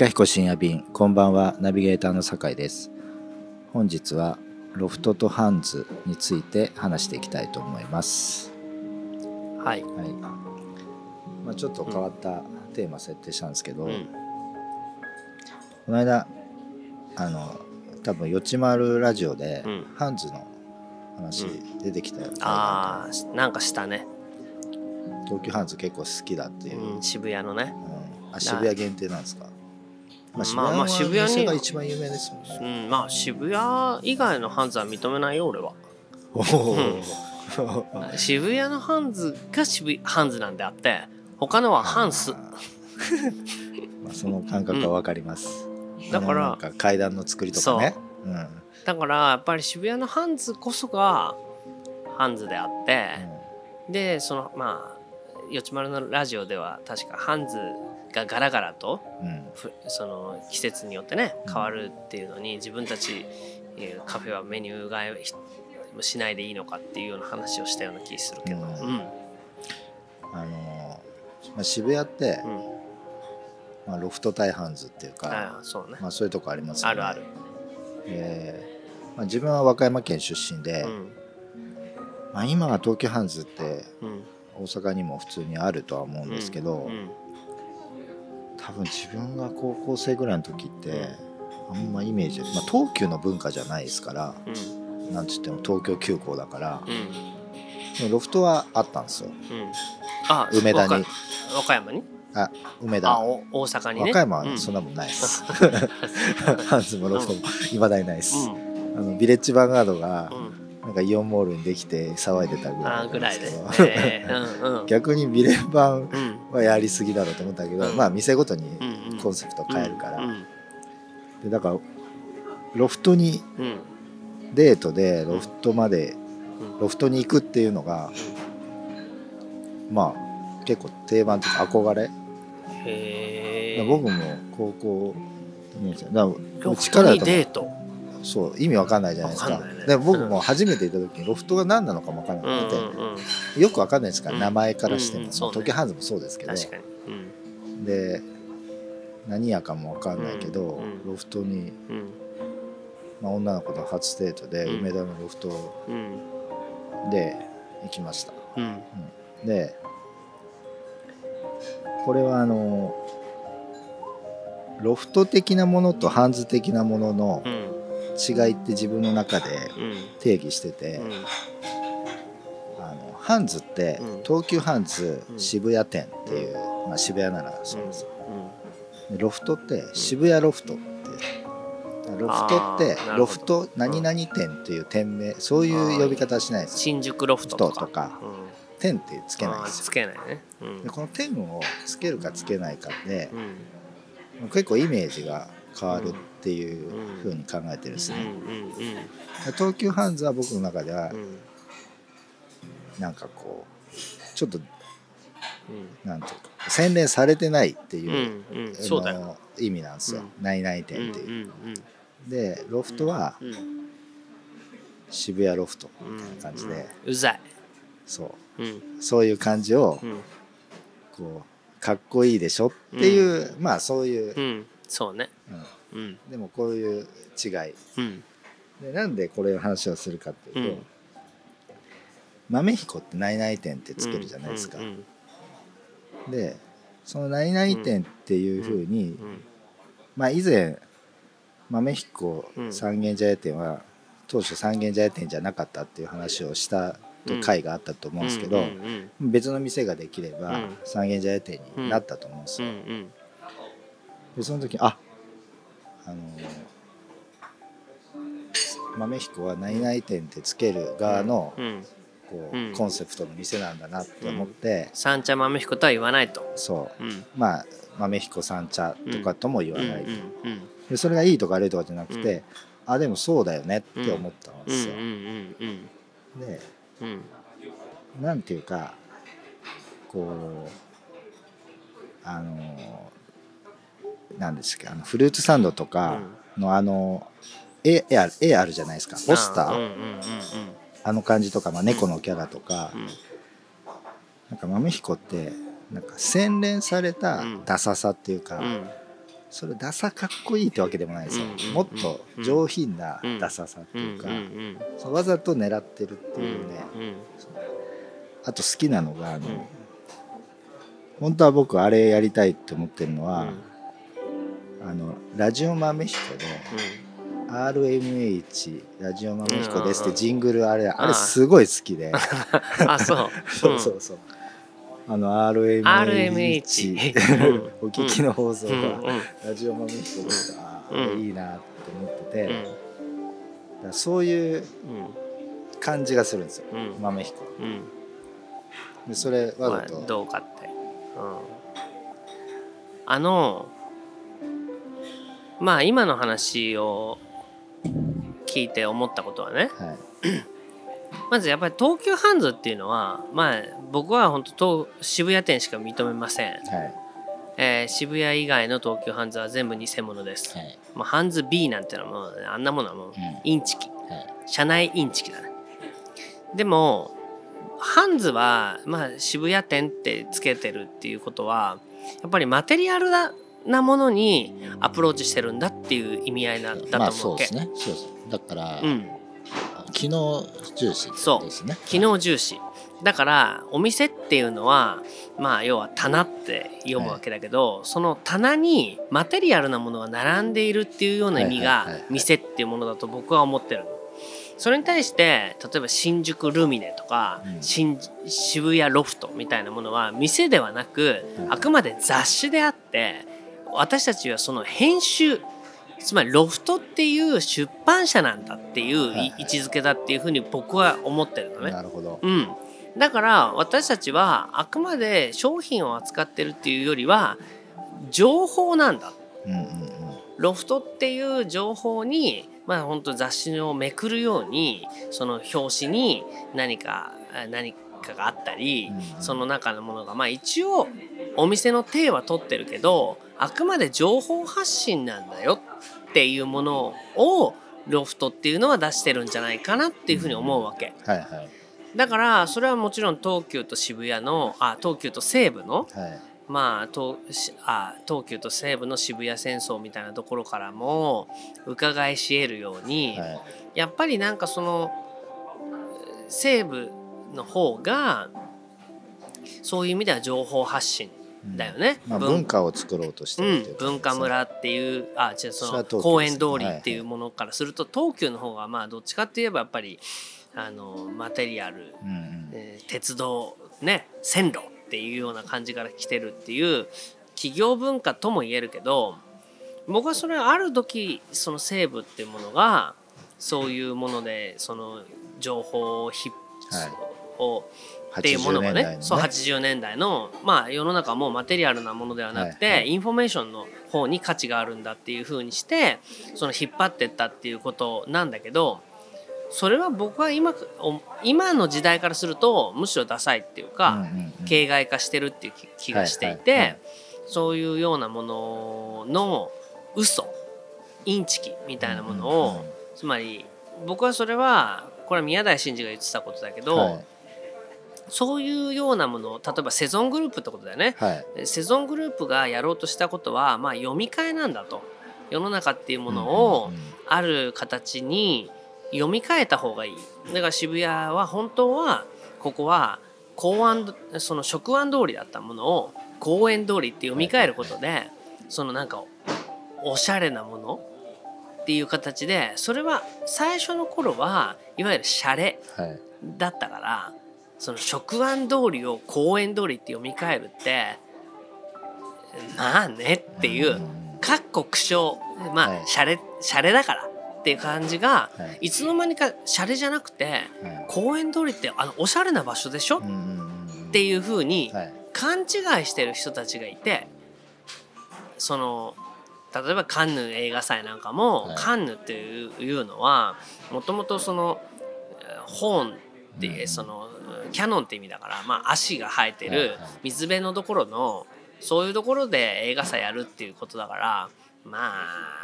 いかひこ深夜便こんばんは。ナビゲーターの酒井です。本日はロフトとハンズについて話していきたいと思います。はい。はい。まあ、ちょっと変わったテーマ設定したんですけど、うん。この間あの多分よちまるラジオで、うん。ハンズの話出てきたよ、ああ、なんかしたね。東急ハンズ結構好きだっていう、うんうん、渋谷のね。あ渋谷限定なんですか、まあ、渋まあ渋谷に一番有名ですもんうね、ん、まあ渋谷以外のハンズは認めないよ、俺は。おお、渋谷のハンズが渋谷ハンズなんであって、他のはハンス。まあ、その感覚はわかります、だから階段の作りとかね。う、ん。だからやっぱり渋谷のハンズこそがハンズであって、で、そのまあ、よちまるのラジオでは確かハンズがガラガラとうん。その季節によってね変わるっていうのに自分たちえーカフェはメニュー替えしないでいいのかっていうような話をしたような気するけど、ううん。んうん。あのまあ、渋谷って、まあ、ロフト対ハンズっていうか、そうね、まあ、そういうとこありますよね。あるある、えーまあ、自分は和歌山県出身で、うん。まあ、今は東急ハンズってうん、大阪にも普通にあるとは思うんですけど、うん多分自分が高校生ぐらいの時ってあんまイメージ、まあ、東急の文化じゃないですからうん。なんつっても東京急行だからうん。ロフトはあったんですよ。うん。あ梅田に。和歌山に？あ梅あ田お大阪にね。和歌山うん。はそんなもんないです、ハンズもロフトもいまだにないです、うん。あのビレッジヴァンガードがうん。なんかイオンモールにできて騒いでたぐらいなんですけど、えーうんうん。逆にビレバンうんはやりすぎだろうと思ったけど、うん。まあ店ごとにうんうん。コンセプト変えるから、うんでだからロフトにうん。デートでロフトまで、うん。ロフトに行くっていうのが、まあ結構定番というか憧れ、へえ僕も高校2年生だからうちからだとデートそう意味わかんないじゃないですか。わかね。で僕も初めて行った時にロフトが何なのかもわからなうんくて、うんうんよくわかんないですから、うん名前からしても、うんそうね。東京ハンズもそうですけど。で何やかもわかんないけど、うんロフトに、うん。まあ、女の子と初デートでうん。梅田のロフトうん。で行きました、うん。でこれはあのロフト的なものとハンズ的なもののうん違いって自分の中でうん。定義してて、うん。あのハンズってうん。東急ハンズうん。渋谷店っていう、まあ、渋谷ならそうです、うでロフトって渋谷ロフトってロフトってロフト何々店っていう店名そういう呼び方はしないです。新宿ロフトとか。ロフトとか。うん。店ってつけないですよ。つけないね。うん。でこの店をつけるかつけないかでうん。結構イメージが変わるっていうふうに考えてるんですうん。ね東急ハンズは僕の中ではなんかこうちょっとうん。なんていうか洗練されてないっていうの意味なんですよ。うん。何々うん店っていう。うんでロフトは渋谷ロフトうんみたいな感じで。うざい。そう。うん。そういう感じをうん。こうかっこいいでしょっていう、まあそういう、うん。そうね。うんうん。でもこういう違い。うん。でなんでこれの話をするかっていうと、うん。豆彦って何々店ってつけるじゃないですか、でその何々店っていうふうに、うんまあ以前豆彦うん三軒茶屋店は当初三軒茶屋店じゃなかったっていう話をしたと回があったと思うんですけど、別の店ができればうん。三軒茶屋店になったと思うんですよ、でその時ああの豆彦は何々店ってつける側のうん。こう、うん。コンセプトの店なんだなって思って、三茶豆彦とは言わないと。そう。うん。まあ豆彦三茶とかとも言わないと、うん。うん。でそれがいいとか悪いとかじゃなくて、あでもそうだよねって思ったんうん。ですよ、うん。うん。でうん。うん。なんていうかこうあのなんですけどあのフルーツサンドとかのあの絵絵ある絵あるじゃないですか。ポスター、うんうんうんあの感じとか、まあ、猫のキャラとか、うん。なんか豆彦ってなんか洗練されたダサさっていうか、うん。うんそれダサかっこいいってわけでもないですよ、うんうんもっと上品なダサさってうんいうか、うんうんそうわざと狙ってるってうんいうね、うんあと好きなのがあの、ん。本当は僕あれやりたいって思ってるのは、うんあのラジオ豆彦で RMH ラジオ豆彦ですってジングルあれあれすごい好きで。あそう。そうそうそう。あの RMH RMH お聞きの放送うん。うん。がラジオ豆彦ですあうん。ーいいなって思ってて、うん。そういう感じがするんですよ。うん。うん豆彦うん。でそれわまあざと、どうかって、うん、あのまあ今の話を聞いて思ったことはね。はい。まずやっぱり東急ハンズっていうのはまあ僕は本当東渋谷店しか認めません、はい。えー渋谷以外の東急ハンズは全部偽物です、はい。もうハンズ B なんてのはもうあんなものはもううん。インチキ。はい。社内インチキだね。でもハンズは、まあ、渋谷店ってつけてるっていうことはやっぱりマテリアルななものにアプローチしてるんだっていう意味合いなんだまあと思うわけ、そうですね。そうです。だから、うん、機能重視そうですね。機能重視。だからお店っていうのはまあ要は棚って読むわけだけど、その棚にマテリアルなものが並んでいるっていうような意味がはいはいはいはい。店っていうものだと僕は思ってるの。それに対して例えば新宿ルミネとか、うん。新渋谷ロフトみたいなものは店ではなくうん。あくまで雑誌であって私たちはその編集つまりロフトっていう出版社なんだっていう位置づけだっていうふうに僕は思ってるのね。なるほど。うん、だから私たちはあくまで商品を扱ってるっていうよりは情報なんだ。うんうんうん。ロフトっていう情報にまあ本当雑誌をめくるようにその表紙に何かあ何かがあったり、うんうん。その中のものがまあ一応お店の体は取ってるけどあくまで情報発信なんだよっていうものをロフトっていうのは出してるんじゃないかなっていうふうに思うわけ。はいはい。だからそれはもちろん東急と渋谷のあ東急と西武のはい。まあ東しあ東急と西武の渋谷戦争みたいなところからも伺いし得るように、はい。やっぱりなんかその西武の方がそういう意味では情報発信だよね。まあ、文文化を作ろうとしてうんるっていう、文化村っていうあ違うその公園通りっていうものからすると東急の方がまあどっちかって言えばやっぱりあのマテリアルうんうん。えー鉄道ね線路っていうような感じから来てるっていう企業文化とも言えるけど僕はそれある時その西部っていうものがそういうものでその情報をひ、はい。をっていうものが80年代のね。そう80年代のまあ世の中もマテリアルなものではなくて、はい。はいインフォメーションの方に価値があるんだっていうふうにしてその引っ張ってったっていうことなんだけどそれは僕は今お今の時代からするとむしろダサいっていうか、うんうんうん。形骸化してるっていう気気がしていて、はいはいはい。そういうようなものの嘘インチキみたいなものを、うんうんうん。つまり僕はそれはこれは宮台真司が言ってたことだけど、はいそういうようなもの例えばセゾングループってことだよね。はい。セゾングループがやろうとしたことは、まあ、読み替えなんだと。世の中っていうものをある形に読み替えた方がいい。だから渋谷は本当はここは公安その食安通りだったものを公園通りって読み替えることでそのなんかおしゃれなものっていう形でそれは最初の頃はいわゆるシャレはい。だったからその食安通りを公園通りって読み替えるってまあねっていううん。かっこ苦笑まあ、はい。シャレシャレだからっていう感じがはい。いつの間にかシャレじゃなくてはい。公園通りってあのおしゃれな場所でしょ？っていう風にはい。勘違いしてる人たちがいてその例えばカンヌ映画祭なんかも、はい。カンヌっていうのはもともとそのえーホーンっていう、うん。そのキャノンって意味だから、まあ、足が生えてる水辺のところのそういうところで映画祭やるっていうことだからまあ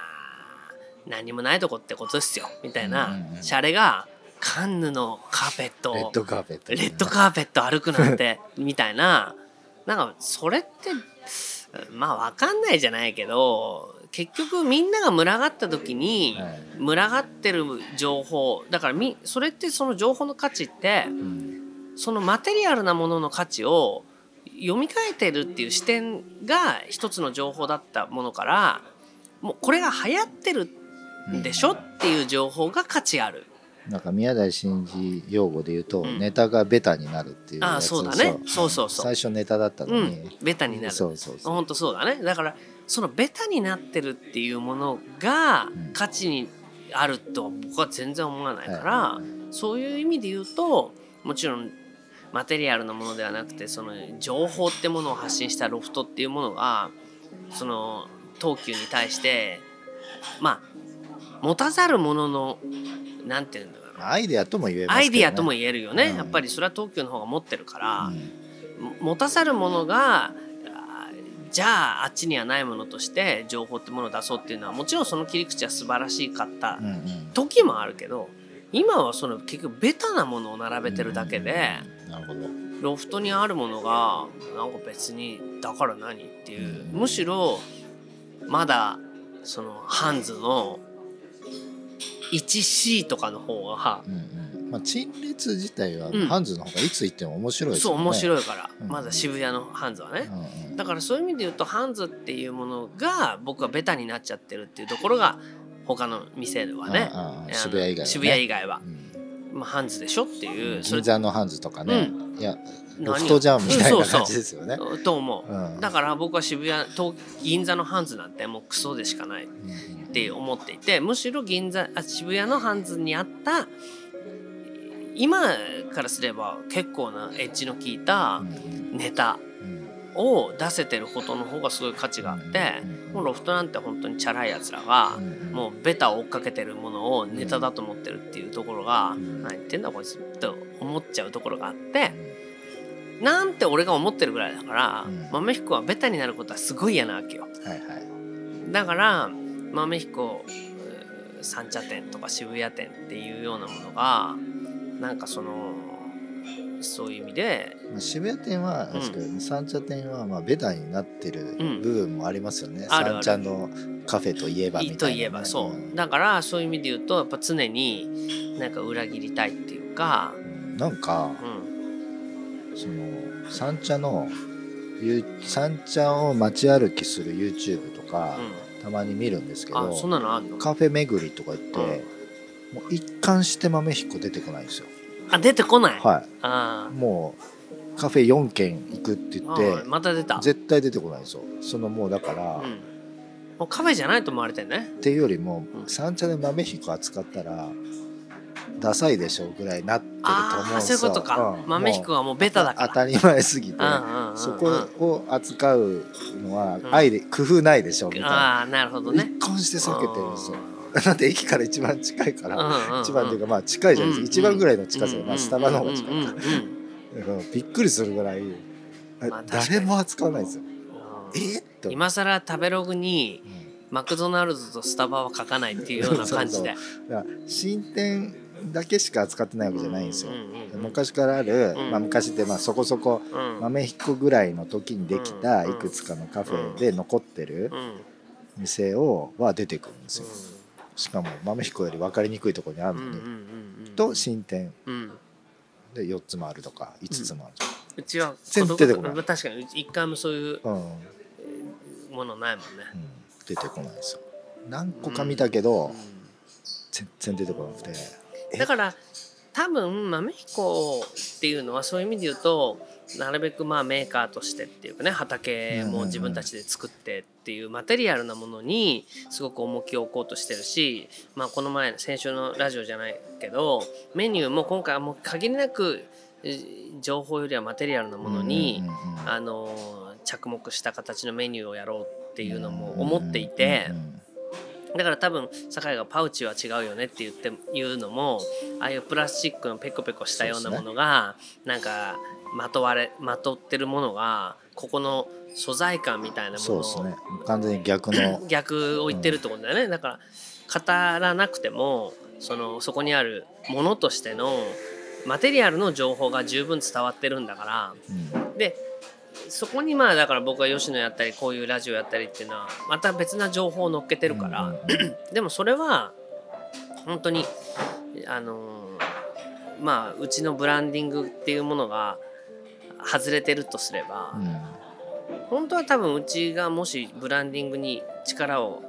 何もないとこってことですよみたいな、シャレがカンヌのカーペットをレッドカーペット。レッドカーペット歩くなんてみたいななんかそれってまあ分かんないじゃないけど結局みんなが群がった時にはい。群がってる情報だからみそれってその情報の価値ってうんそのマテリアルなものの価値を読み替えてるっていう視点が一つの情報だったものからもうこれが流行ってるんでしょ？っていう情報が価値ある。なんか宮台真司用語で言うと、うん。ネタがベタになるっていうああそうだね。そう。そうそう最初ネタだったのに、うん、ベタになる。そうそうそう。本当そうだね。だからそのベタになってるっていうものがうん。価値にあるとは僕は全然思わないから、はそういう意味で言うともちろんマテリアルなものではなくてその情報ってものを発信したロフトっていうものがその東急に対してまあ持たざるもののなんていうんだろう。なアイデアとも言えね、アイディアとも言えるよね、うん。やっぱりそれは東急の方が持ってるから。うん。持たざるものがじゃああっちにはないものとして情報ってものを出そうっていうのはもちろんその切り口は素晴らしかったうんうん。時もあるけど今はその結局ベタなものを並べてるだけでうんなるほど。ロフトにあるものがなんか別にだから何っていう。うん。むしろまだそのハンズの 1C とかの方がうんうん。まあ陳列自体は、うん。ハンズの方がいつ行っても面白いですそう面白いから。うんまだ渋谷のハンズはね。うんうんだからそういう意味で言うとハンズっていうものが僕はベタになっちゃってるっていうところが他の店ではね。あああああの渋谷以外は、ね、渋谷以外は、うんまあ、ハンズでしょっていう銀座のハンズとかね、いや何ロフトじゃんみたいうんそうそう。な感じですよね。と思う、うん。だから僕は渋谷東銀座のハンズなんてもうクソでしかないっうんて思っていてむしろ銀座あ渋谷のハンズにあった今からすれば結構なエッジの効いたうんネタうんを出せてることの方がすごい価値があってうんもうロフトなんて本当にチャラいやつらがうんもうベタを追っかけてるものをネタだと思ってるっていうところがん何言ってんだこいつって思っちゃうところがあってなんて俺が思ってるぐらいだからうん。豆彦はベタになることはすごい嫌なわけよ。だから豆彦三茶店とか渋谷店っていうようなものがなんかそのそういう意味で。まあ、渋谷店はですけど、三茶店はまあベタになってるうん部分もありますよね、三茶のカフェといえばみたいなね、といえばそう、ん。だからそういう意味で言うとやっぱ常になんか裏切りたいっていうか、なんかうん、その三茶のゆ三茶を街歩きする YouTube とか、たまに見るんですけどそんなのあんの？カフェ巡りとか言って、もう一貫して豆彦出てこないんですよあ出てこない、はあいもうカフェ4軒行くって言あってあまた出た、絶対出てこないんですよ。そのもうだから、うん、もうカフェじゃないと思われてんね。っていうよりも、うん。三茶で豆彦扱ったらダサいでしょうぐらいになってると思うんああですよ。そういうことか、うん。豆彦はもうベタだから。当たり前すぎて、そこを扱うのはうん。アイデ、工夫ないでしょみたいな。ああなるほどね。一貫して避けてるんですよだって駅から一番近いから、うん一番っていうかまあ近いじゃないです。か、一番ぐらいの近さで、まあ、スタバの方が近いから、うんびっくりするぐらい、まあ誰も扱わないんですよ。うん。えっと、今更食べログにうん。マクドナルドとスタバは書かないっていうような 感じで。だから新店だけしか扱ってないわけじゃないんですよ。うんうんうん。昔からある、うん。まあ、昔ってまあそこそこうん。豆彦ぐらいの時にできたうん。いくつかのカフェで残ってるうん。うん店をは出てくるんですよ。しかも豆彦より分かりにくいところにあるのに、うんうんうんうんと新店。うん。で4つもあるとか5つもあるうちは全然出てこない。確かに一回もそういうとか、うん。うんものないもんね。出てこないですよ。何個か見たけど、う全然出てこなくて。だから多分豆彦っていうのはそういう意味で言うとなるべくまあメーカーとしてっていうかね畑も自分たちで作ってっていうマテリアルなものにすごく重きを置こうとしてるし、まあ、この前先週のラジオじゃないけどメニューも今回はもう限りなくえ情報よりはマテリアルなものに、あの着目した形のメニューをやろうっていうのも思っていてだから多分酒井がパウチは違うよねって言って言うのもああいうプラスチックのペコペコしたようなものがなんかまとわれまとってるものがここの素材感みたいなものをそうですね。完全に逆の。逆を言ってるってことだよね、だから語らなくてもそのそこにあるものとしてのマテリアルの情報が十分伝わってるんだからうん。でそこにまあだから僕は吉野やったりこういうラジオやったりっていうのはまた別な情報を乗っけてるから、うんうん。でもそれは本当にあのーまあうちのブランディングっていうものが外れてるとすれば、うん。本当は多分うちがもしブランディングに力を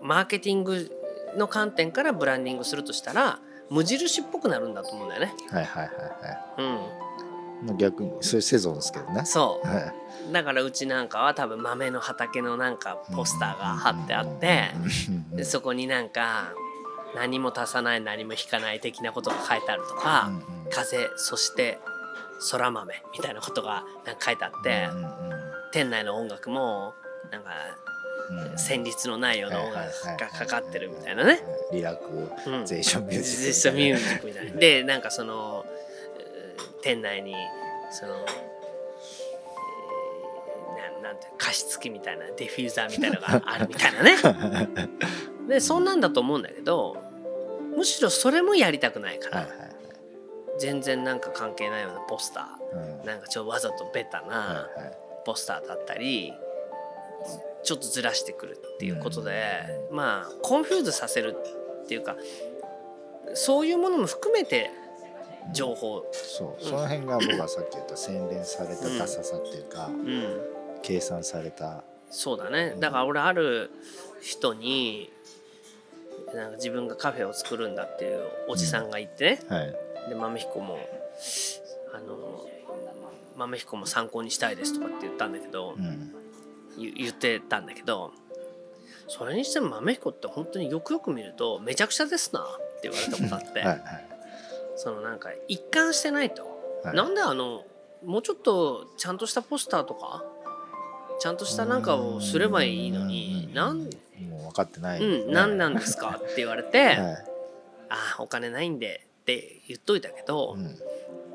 マーケティングの観点からブランディングするとしたら無印っぽくなるんだと思うんだよね。はいはいはいはうん、い。まあ逆にそういうセゾンですけどね。そう。はいだからうちなんかは多分豆の畑のなんかポスターが貼ってあってうん。でそこになんか何も足さない何も引かない的なことが書いてあるとかうんうん。風そして空豆みたいなことがなんか書いてあってうんうん店内の音楽もなんかうん旋律のないような音楽がかかってるみたいなね。リラクうんゼーションミュージックゼーションミュージックみたいな。でなんかそのえー店内にその、えーななんて加湿器みたいなディフューザーみたいなのがあるみたいなね。でそんなんだと思うんだけどむしろそれもやりたくないから、はいはいはい全然なんか関係ないようなポスタうん。ーなんかちょっとわざとベタなはいはい。ポスターだったりちょっとずらしてくるっていうことで、まあ confuse させるっていうかそういうものも含めて情報、そう。その辺が僕がさっき言った洗練されたダサさっていうかうん、計算された。そうだね。だから俺ある人になんか自分がカフェを作るんだっていうおじさんがいてね、はいで豆彦もあの豆彦も参考にしたいですとかって言ったんだけど、うん。言言ってたんだけどそれにしても豆彦って本当によくよく見るとめちゃくちゃですなって言われたことあって、はいはい。そのなんか一貫してないと、はい。なんであのもうちょっとちゃんとしたポスターとかちゃんとしたなんかをすればいいのにうんなんもう分かってないうん、なんなんですかって言われて、はい。ああお金ないんでって言っといたけど、うん。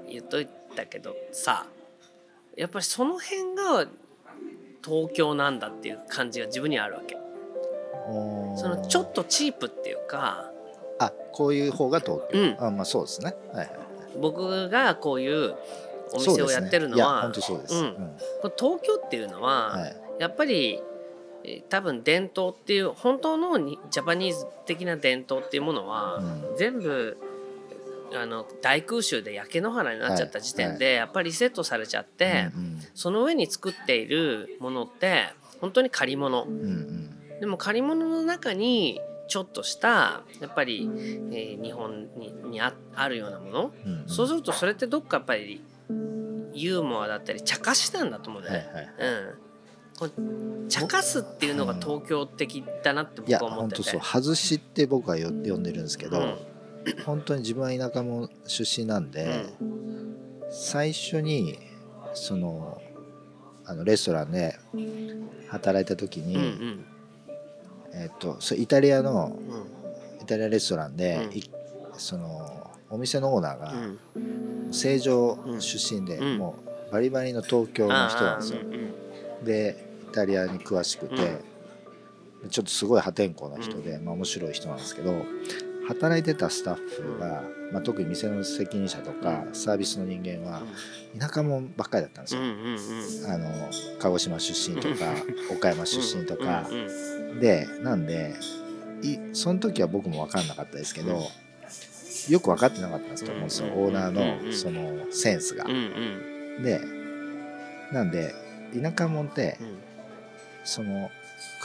言っといたけどさやっぱりその辺が東京なんだっていう感じが自分にはあるわけ。そのちょっとチープっていうかあこういう方が東京、うん。あまあそうですね。はいはい僕がこういうお店をやってるのそうですね。いやは、本当そうです、うん。う東京っていうのは、はい。やっぱりえー多分伝統っていう本当のにジャパニーズ的な伝統っていうものは、うん。全部あの大空襲で焼け野原になっちゃった時点で、やっぱりリセットされちゃって、うんその上に作っているものって本当に借り物。でも借り物の中にちょっとしたやっぱり、えー日本ににああるようなもの、そうするとそれってどっかやっぱりユーモアだったり茶化しなんだと思うんだよね。はいはい茶化すっていうのが東京的だなって僕は思ってて。本当そう。外しって僕はよ呼んでるんですけど、うん本当に自分は田舎も出身なんで、最初にそのあのレストランで働いた時に、うんうん。えっとそれイタリアのうん。イタリアレストランで、そのお店のオーナーがうん。成城出身で、うん。もうバリバリの東京の人なんですよ。でイタリアに詳しくて、ちょっとすごい破天荒な人で、まあ、面白い人なんですけど働いてたスタッフが、まあ、特に店の責任者とかサービスの人間は田舎者ばっかりだったんですよ。あの鹿児島出身とか岡山出身とか。でなんでいその時は僕も分かんなかったですけどよく分かってなかったんですと思うんですようんオーナーのそのセンスが。でなんで田舎者ってうん。その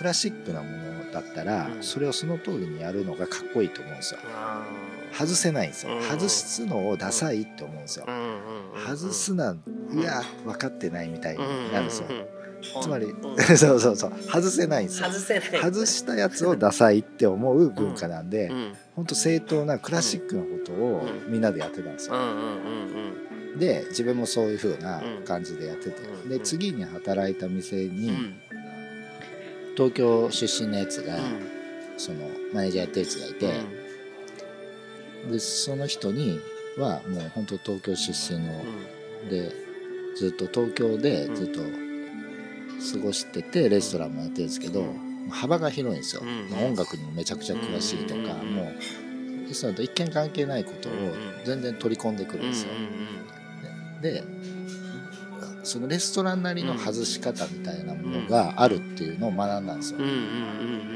クラシックなものだったら、うん。それをその通りにやるのがかっこいいと思うんですよ。外せないんですよ、うん。外すのをダサいって思うんですよ、外すなんいや分かってないみたいになるんですよ、つまり、うん そうそうそう。外せないんですよ。外したやつをダサいって思う文化なんで、うん。ほんと正当なクラシックなことをうん。みんなでやってたんですよ、で自分もそういう風な感じでやってて、うんで次に働いた店にん東京出身のやつが、うん。そのマネージャーやってるやつがいて、でその人にはもう本当東京出身の、でずっと東京でずっと過ごしててレストランもやってるんですけど幅が広いんですよ、音楽にもめちゃくちゃ詳しいとか、うん。もうレストランと一見関係ないことを全然取り込んでくるんですよ、でそのレストランなりの外し方みたいなものがあるっていうのを学んだんですよ、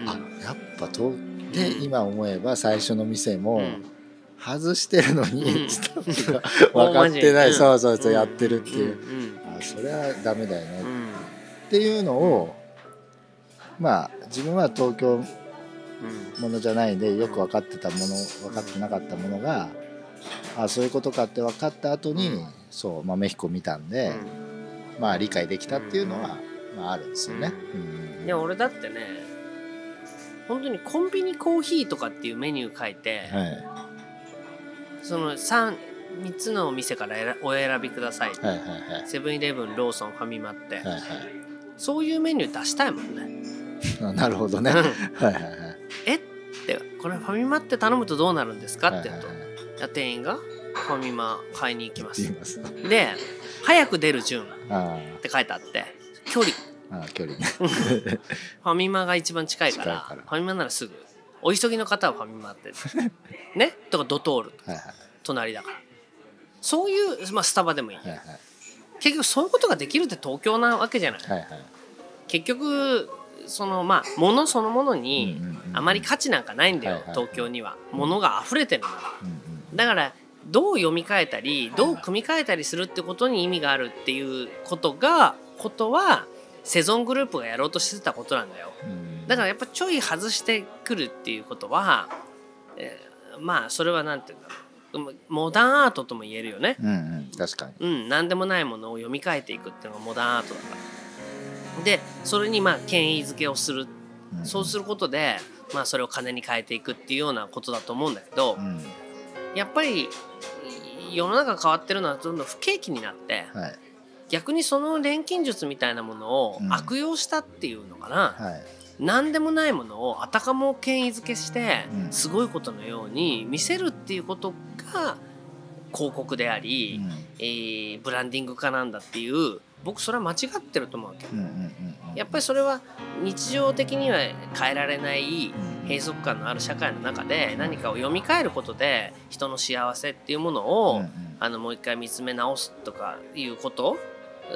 あやっぱとで今思えば最初の店もうん。外してるのにうん。スタッフが分かってない、うん。そうそうそうやってるっていう、あそれはダメだよね。うん。っていうのをまあ自分は東京うん。ものじゃないんでよく分かってたもの分かってなかったものがあそういうことかって分かった後にそう、まあ、メヒコ見たんで、まあ理解できたっていうのは、まあ、あるんですよね。うん。いや俺だってね本当にコンビニコーヒーとかっていうメニュー書いて、はい。その 3, 3つのお店から選お選びくださいはいはいはい。セブンイレブンローソンファミマって、はいはい。そういうメニュー出したいもんね。あなるほどね。はいはいはい。えってこれファミマって頼むとどうなるんですかって言うと、はいはい店員がファミマ買いに行きます。で早く出る順っあて書いてあって距離。あ距離ね。ファミマが一番近いからファミマならすぐお急ぎの方はファミマって ね？とかドトール。はいはい隣だから。そういう、まあ、スタバでもいい。はいはい。結局そういうことができるって東京なわけじゃない。はいはい。結局そのまあ物そのものにあまり価値なんかないんだよ東京には。物が溢れてるんだからうんうん。だからどう読み替えたりどう組み替えたりするってことに意味があるっていうことがことはセゾングループがやろうとしてたことなんだよ。うん。だからやっぱちょい外してくるっていうことは、えーまあそれはなんていうんだろう。モダンアートとも言えるよね。うんうん確かに。うん何でもないものを読み替えていくっていうのがモダンアートだから。でそれにまあ権威づけをする。うん。そうすることで、まあ、それを金に変えていくっていうようなことだと思うんだけど、うん。やっぱり世の中変わってるのはどんどん不景気になってはい。逆にその錬金術みたいなものをうん。悪用したっていうのかな、はい。何でもないものをあたかも権威づけしてうん。すごいことのように見せるっていうことが広告であり、えーブランディング化なんだっていう僕それは間違ってると思うわけ。うんうんうんうん。やっぱりそれは日常的には変えられないうん閉塞感のある社会の中で何かを読み替えることで人の幸せっていうものを、うんうん。あのもう一回見つめ直すとかいうこと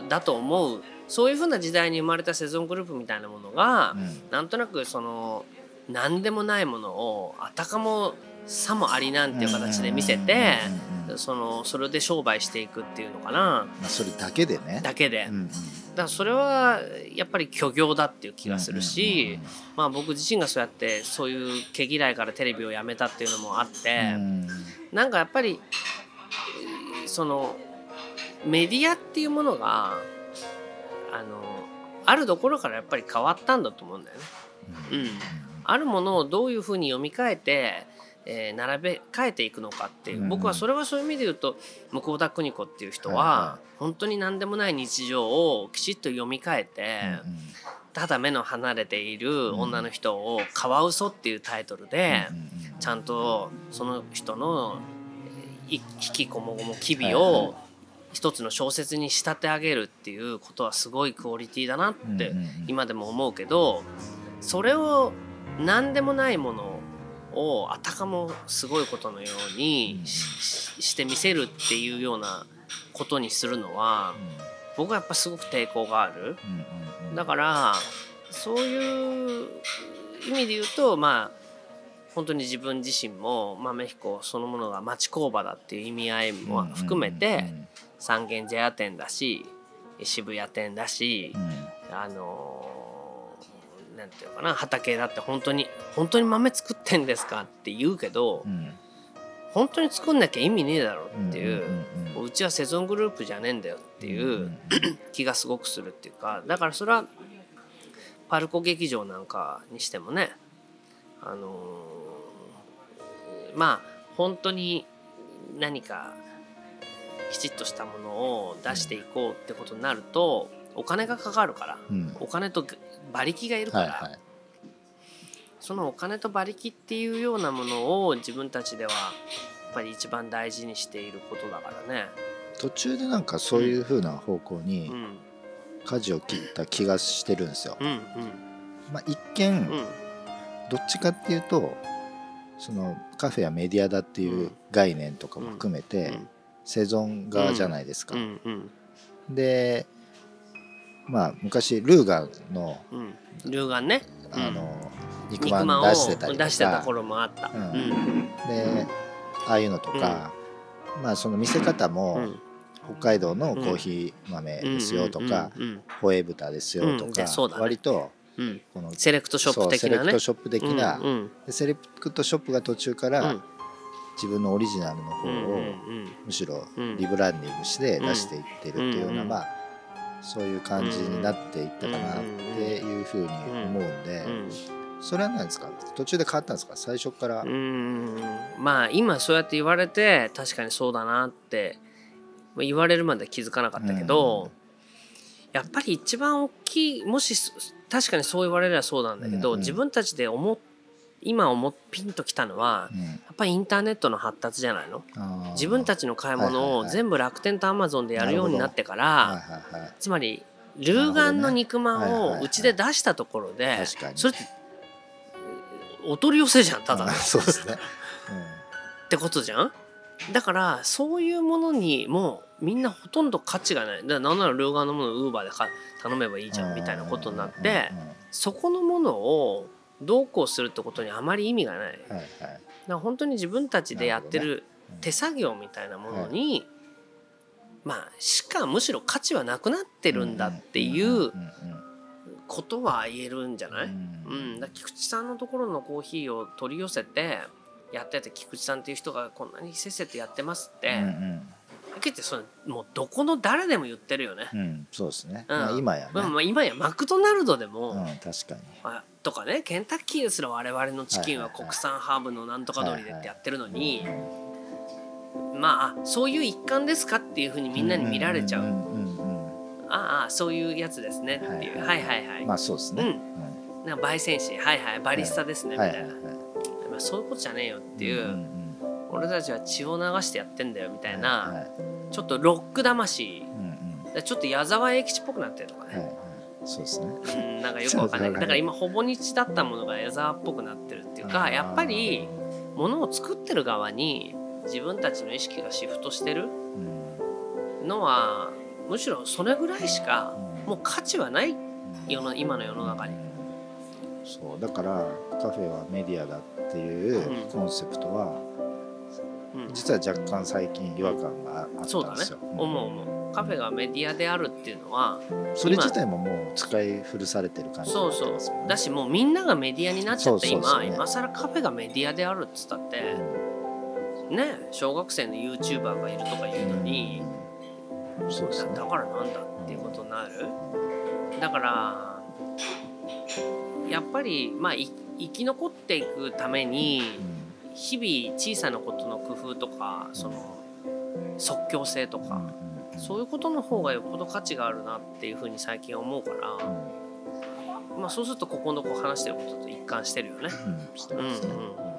だと思う。そういうふうな時代に生まれたセゾングループみたいなものが、うん。なんとなくその何でもないものをあたかもさもありなんていう形で見せてうんうんうんうん。そのそれで商売していくっていうのかな。まあそれだけでね。だけで。うんうん。だからそれはやっぱり虚業だっていう気がするし、うんうんまあ、僕自身がそうやってそういう毛嫌いからテレビをやめたっていうのもあって、うん。なんかやっぱりえーそのメディアっていうものがあのあるところからやっぱり変わったんだと思うんだよね。うん。あるものをどういうふうに読み替えて、えー並べ替えていくのかっていう、うん。僕はそれはそういう意味で言うと向田邦子っていう人は、本当に何でもない日常をきちっと読み替えて、ただ目の離れている女の人を「カワウソ」っていうタイトルで、ちゃんとその人のい引きこもごも機微を一つの小説に仕立て上げるっていうことはすごいクオリティだなって今でも思うけどそれを何でもないものをあたかもすごいことのようにしして見せるっていうようなことにするのは僕はやっぱすごく抵抗がある。だからそういう意味で言うとまあ本当に自分自身も、まあ、メヒコそのものが町工場だっていう意味合いも含めて三軒茶屋店だし渋谷店だしあのーなんていうのかな畑だって本当に本当に豆作ってんですかって言うけどうん本当に作んなきゃ意味ねえだろっていう。んんうんうちはセゾングループじゃねえんだよっていうんううん気がすごくするっていうかだからそれはパルコ劇場なんかにしてもねあのーまあ本当に何かきちっとしたものを出していこうってことになるとお金がかかるからうん。お金と馬力がいるから、はいはい。そのお金と馬力っていうようなものを自分たちではやっぱり一番大事にしていることだからね。途中でなんかそういう風な方向にうん。舵を切った気がしてるんですよ。うんうん。まあ、一見うん。どっちかっていうとそのカフェやメディアだっていう概念とかも含めて生存側じゃないですか。でまあ昔ルーガンのうん。ルーガンね。うん。あの肉肉まん出してたりと出してたか頃もあった。でああいうのとか、まあその見せ方うもん。北海道のコーヒー豆ですよとかホエー豚ですよとうん。か割とこのセレクトショップ的そうセレクトショップ的な。セレクトショップが途中かうらん。自分のオリジナルの方をむしろうん。リブランディングして出していってるっていうようなうん。まあそういう感じになっていったかなっていうふうに思うんでうんそれは何ですか？途中で変わったんですか？最初から。うん。まあ今そうやって言われて確かにそうだなってまあ言われるまでは気づかなかったけど、やっぱり一番大きいもしそ確かにそう言われればそうなんだけど、自分たちで思っ今思っピンときたのはうん。やっぱりインターネットの発達じゃないの？自分たちの買い物を全部楽天とアマゾンでやるようになってから、はいはいはい。つまりルーガンの肉まんをうちで出したところで、確かに。それってお取り寄せじゃんただの。あ そうですね。ってことじゃん？だからそういうものにもうみんなほとんど価値がない。だからなんなら両側のものをウーバーでか頼めばいいじゃんみたいなことになってうんうんうん。そこのものをどうこうするってことにあまり意味がない。だかはい。はいら本当に自分たちでやってなるる手作業みたいなものにまあしかむしろ価値はなくなってるんだっていうことは言えるんじゃない？うん、だ菊池さんのところのコーヒーを取り寄せてやってて菊池さんっていう人がこんなにせっせとやってますって、うんうん結ってそれもうどこの誰でも言ってるよね。うんうんそうですね。うん。まあ今やね。まあまあ今やマクドナルドでも、うん確かに。あとかねケンタッキーですら我々のチキンは国産ハーブのなんとか鶏でってやってるのに、まああそういう一環ですかっていうふうにみんなに見られちゃう、んうんうんうんああそういうやつですねっていう、はい、はいはい。まあそうですね。なんか焙煎士。はいはい。バリスタですね、みたいな、はいはい。まあ、そういうことじゃねえよっていう、んん俺たちは血を流してやってんだよみたいな、ちょっとロック魂。うんうん。でちょっと矢沢永吉っぽくなってるとかね、はいはいそうですね。うん、なんかよく わかんない。だから今ほぼ日だったものが矢沢っぽくなってるっていうかやっぱり物を作ってる側に自分たちの意識がシフトしてるうん。のはむしろそれぐらいしかうん。もう価値はない世の今の世の中に。そう。だからカフェはメディアだっていううん。コンセプトはうん、実は若干最近違和感がああそうだね。ったん。ですよ。思う思う。カフェがメディアであるっていうのはそれ自体ももう使い古されてる感じになってそうそう。だしもうみんながメディアになっちゃってそうそうそう。今今更カフェがメディアであるっつったってね小学生の YouTuber がいるとか言うのにうん。そうですね。だからなんだっていうことになる。だからやっぱりまあい生き残っていくためにうん日々小さなことの工夫とかその即興性とかそういうことの方がよっぽど価値があるなっていうふうに最近思うから、まあ、そうするとここのこう話してることと一貫してるよね。うんうんうん